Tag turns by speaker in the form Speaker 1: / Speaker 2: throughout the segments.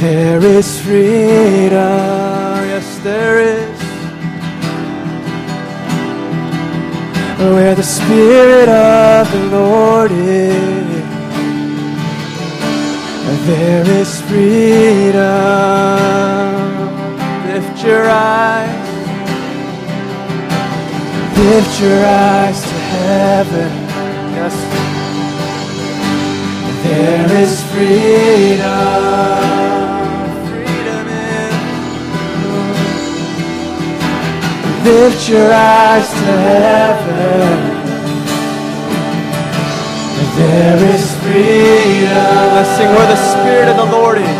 Speaker 1: There is freedom. Yes, there is. Where the Spirit of the Lord is, there is freedom. Lift your eyes. Lift your eyes to heaven. Yes. There is freedom. Lift your eyes to heaven. There is freedom. Let's sing where the Spirit of the Lord is.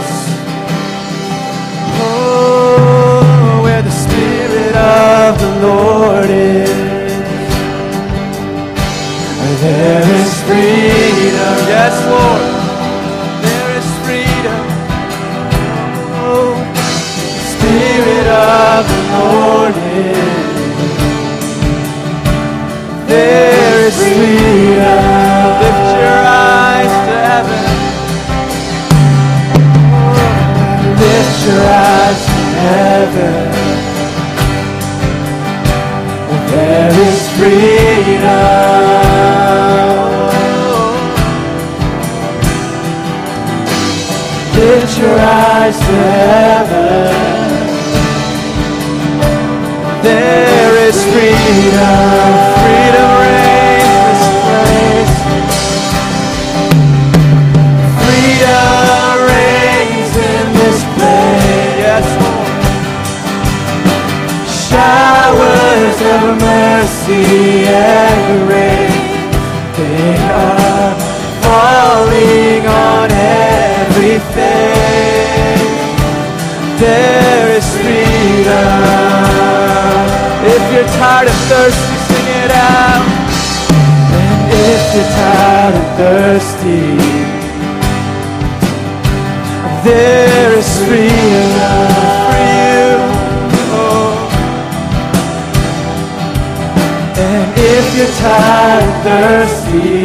Speaker 1: Thirsty,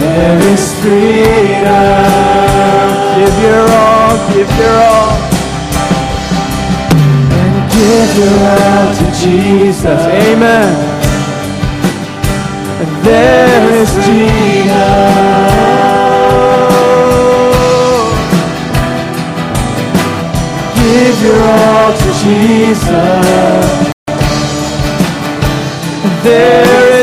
Speaker 1: there is freedom. Give your all, give your all. And give your all to Jesus. Amen. And there is freedom. Give your all to Jesus. There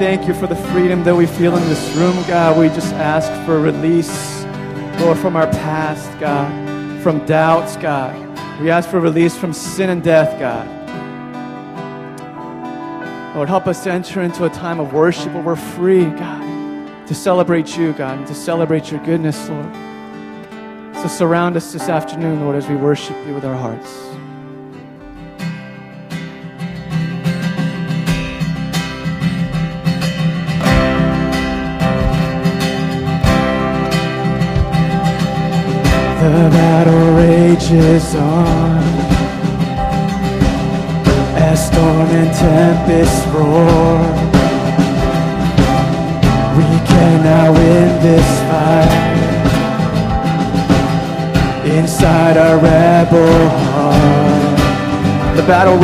Speaker 1: thank you for the freedom that we feel in this room, God. We just ask for release, Lord, from our past, God, from doubts, God. We ask for release from sin and death, God. Lord, help us enter into a time of worship where we're free, God, to celebrate you, God, and to celebrate your goodness, Lord. So surround us this afternoon, Lord, as we worship you with our hearts.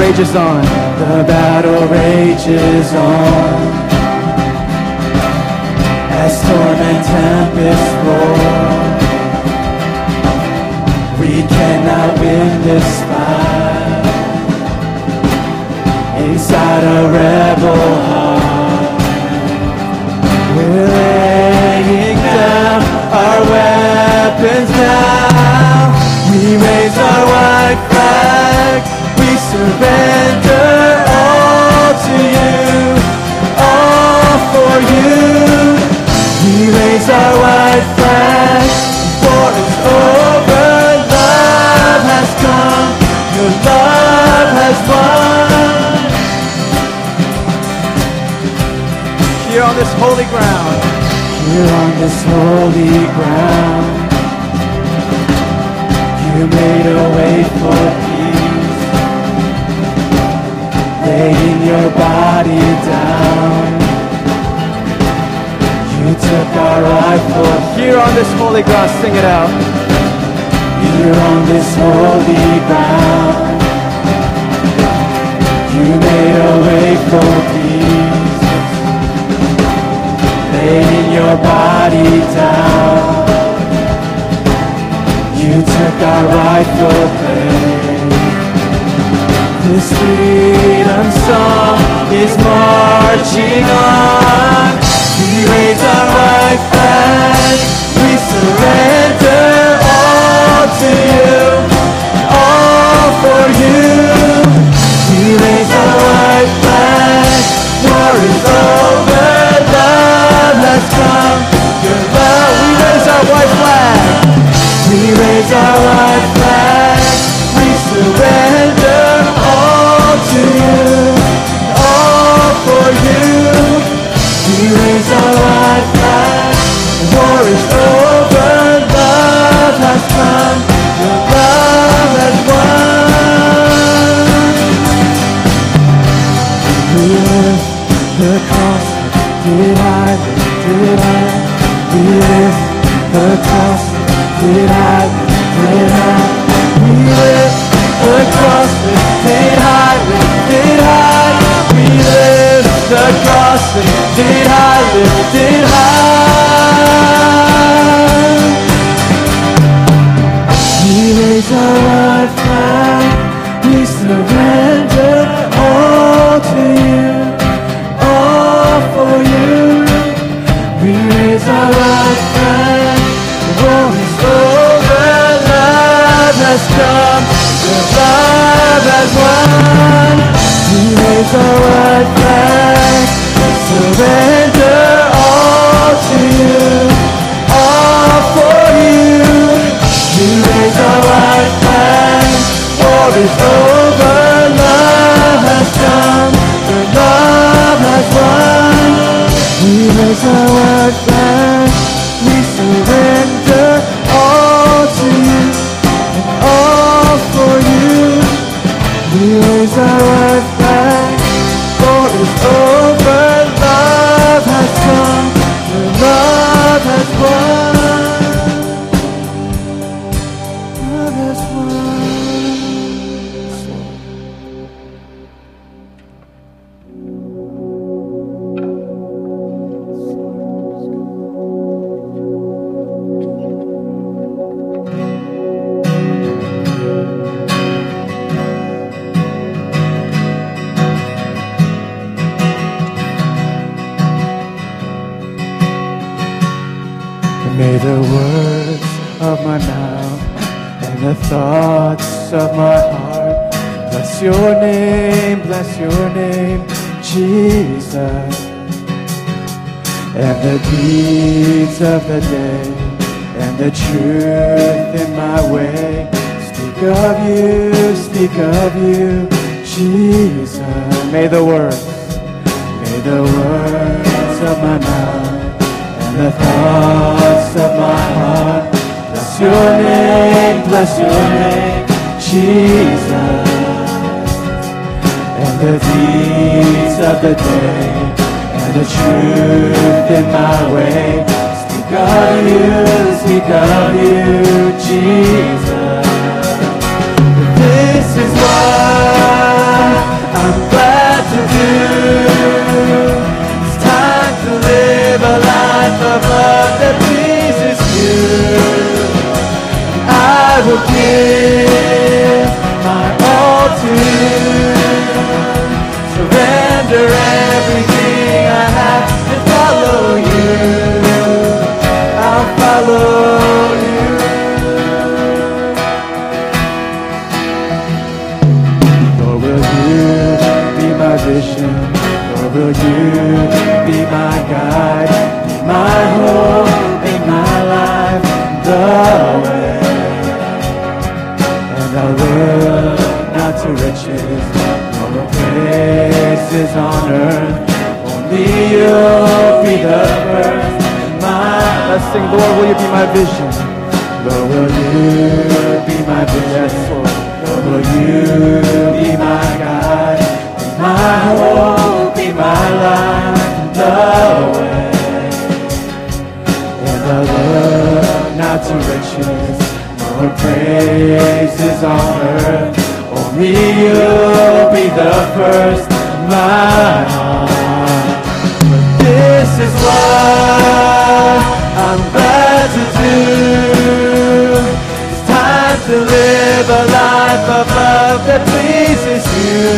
Speaker 1: Rages on. The battle rages on as storm and tempest roar. We cannot win this fight inside a rebel heart. On this holy ground. Here on this holy ground. You made a way for peace. Laying your body down. You took our rifle. Here on this holy ground, sing it out. Here on this holy ground. Raise our white flag. Surrender all to you, all for you. We raise our white flag. War is over. Love has come. The love has won. We raise our Deeds of the day and the truth in my way speak of you, speak of you, Jesus. May the words, may the words of my mouth and the thoughts of my heart bless your name, bless your name, Jesus. And the deeds of the day the truth in my way speak of you, speak of you, Jesus. This is what I'm glad to do. It's time to live a life of love that pleases you. I will give my all to you. Surrender Lord, will you be my vision? Lord, will you be my guide? Vision? Lord, will you be my vision? Lord. Will you be my guide? Be my hope, be my life, the way. And I look not to riches, nor praises on earth. Only you'll be the first, my heart. But this is what to live a life of love that pleases you.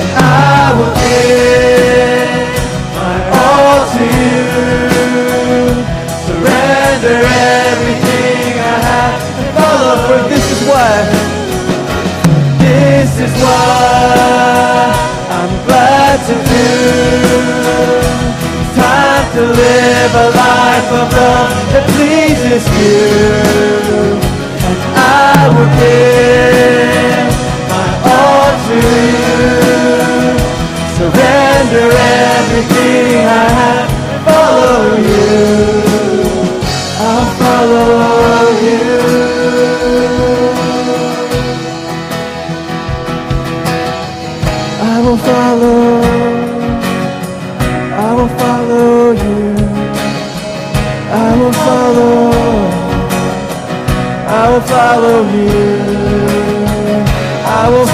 Speaker 1: And I will give my all to you. Surrender everything I have and follow. For this is what, this is what I'm glad to do. It's time to live a life of love that pleases you. To you. Surrender everything I have and follow you. I'll follow you. I will follow. I will follow you. I will follow. I will follow you.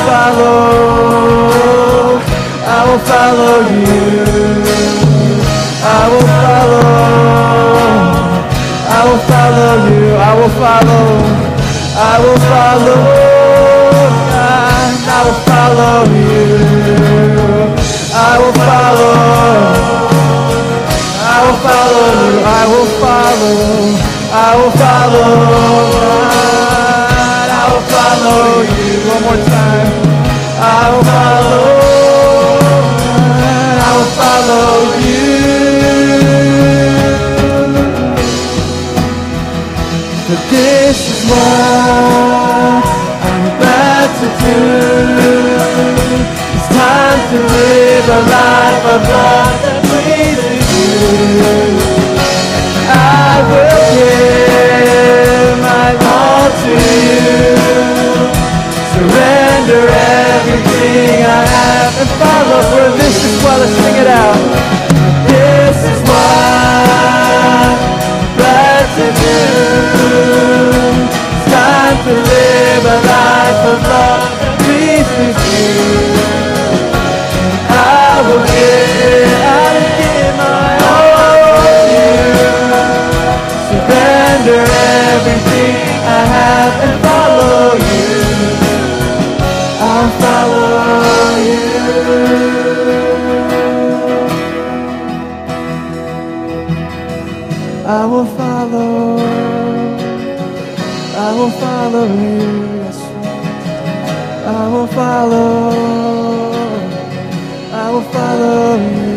Speaker 1: Follow. I will follow you. I will follow. I will follow you. I will follow. I will follow. I will follow you. I will follow. I will follow you. I will follow. I will follow. I will follow you. One more time. I will follow. I will follow you. But this is what I'm glad to do. It's time to live a life of love that pleases you. I will give my all to you. I will follow. I will follow you. I will follow. I will follow you.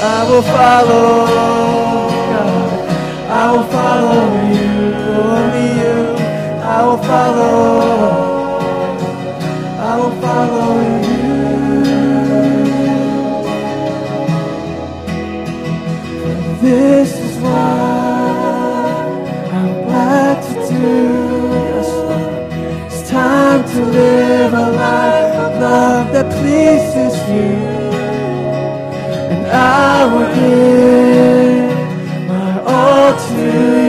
Speaker 1: I will follow. God. I will follow you. Only you. I will follow. I will follow you. This is what I'm glad to do. Yes, Lord. It's time to live a life of love that pleases you. And I will give my all to you.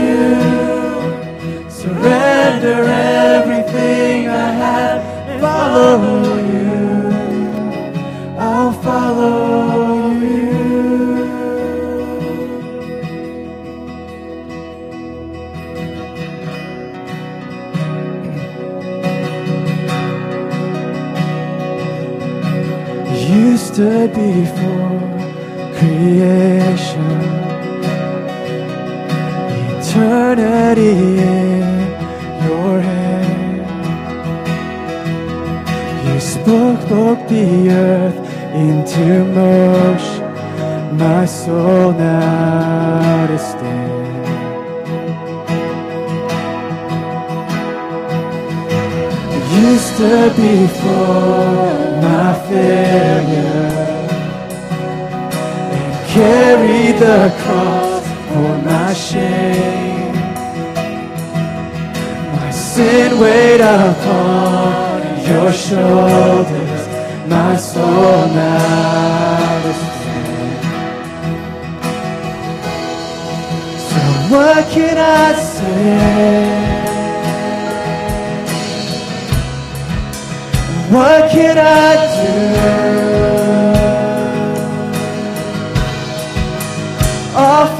Speaker 1: Carried the cross for my shame. My sin weighed upon your shoulders, my soul now is stand. So what can I say? What can I do?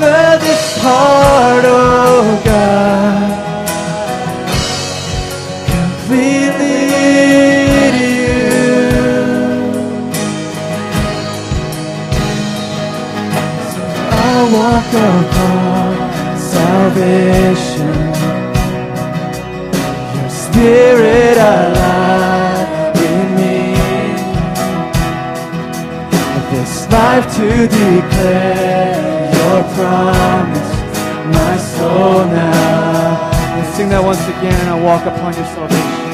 Speaker 1: Offer this heart, oh God, completely to I walk upon salvation. Your spirit alive in me. This life to declare promise, my soul now. Let's sing that once again and I'll walk upon your salvation.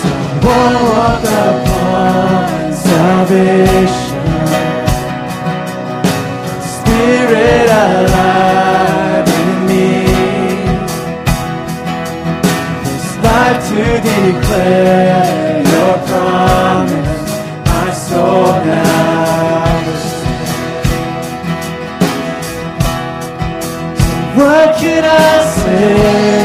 Speaker 1: So I walk upon salvation. Spirit alive in me this life to declare your promise, my soul now what can I say?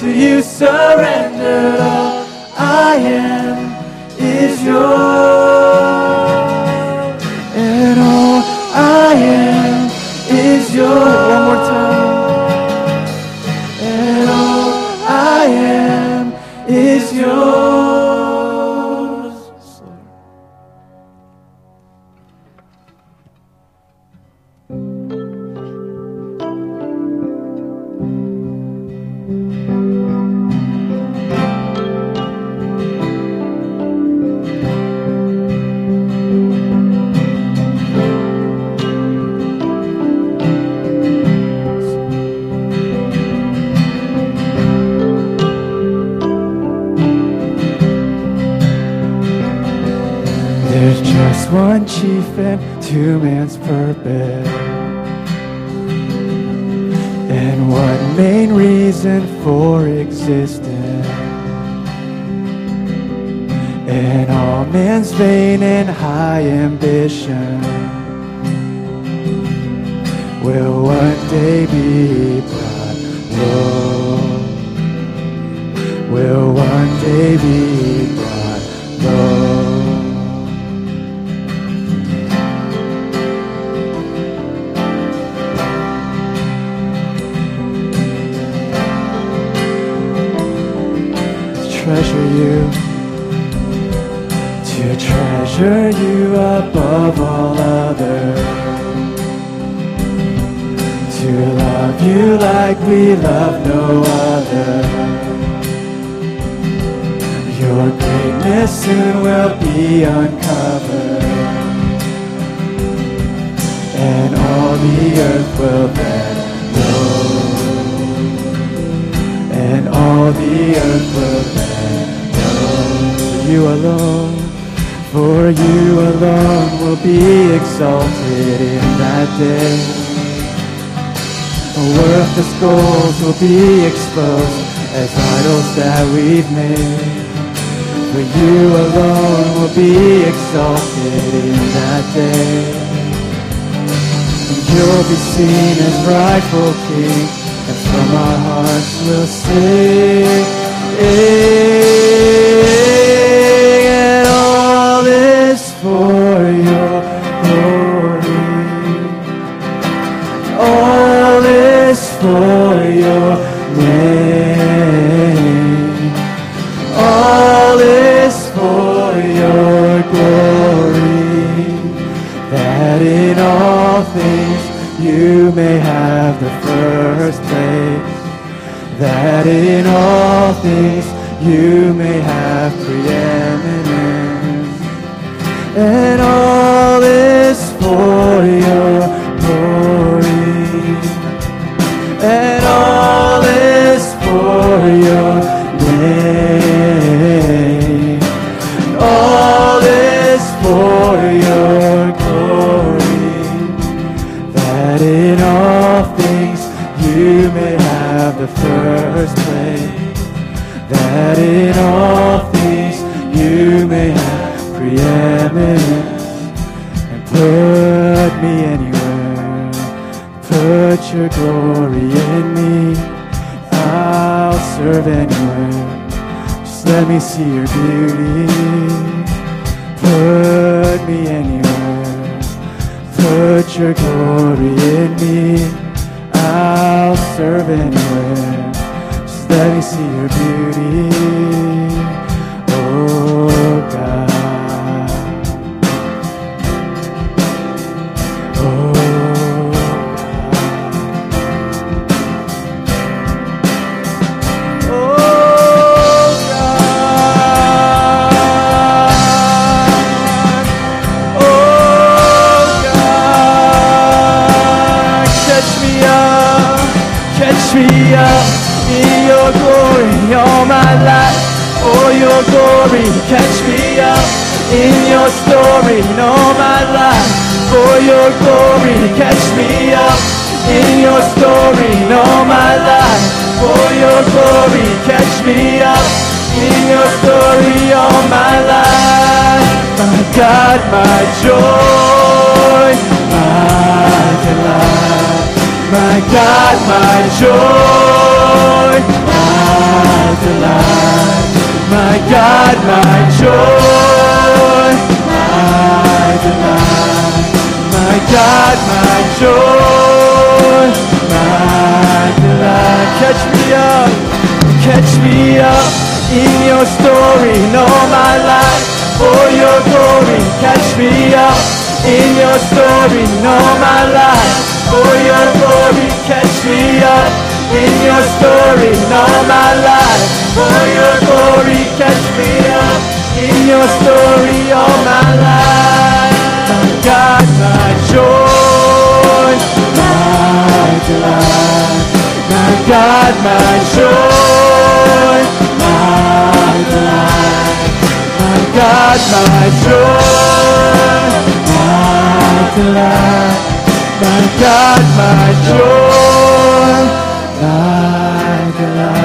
Speaker 1: To you surrendered all. I am is yours, one chief and two man's purpose. And one main reason for existence. And all man's vain and high ambition will one day be brought low. Will one day be brought low. Treasure you, to treasure you above all others, to love you like we love no other. Your greatness soon will be uncovered, and all the earth will then know and all the earth will you alone, for you alone will be exalted in that day. Worthless goals will be exposed as idols that we've made. For you alone will be exalted in that day. And you'll be seen as rightful king, and from our hearts we'll sing. Your glory. All this for your name. All is for your glory, that in all things you may have the first place, that in all things you may have first place, that in all things you may have preeminence, and put me anywhere. Put your glory in me. I'll serve anywhere. Just let me see your beauty. Put me anywhere. Put your glory in me. I'll serve anywhere. Let me see your beauty. Oh God. Oh God. Oh God. Oh God. Catch me up, catch me up in your glory all my life. For your glory, catch me up in your story all my life. For your glory, catch me up in your story all my life. For your glory, catch me up in your story all my life. My God, my joy, my delight. My God, my joy, my delight. My God, my joy, my delight. My God, my joy, my delight. Catch me up, catch me up in your story, all my life. For your glory, catch me up in your story, all my life. For your glory, catch me up in your story, all my life. For your glory, catch me up in your story, all my life. My God, my joy, my delight. My God, my joy, my delight. My God, my joy, delight, my God, my joy, my delight.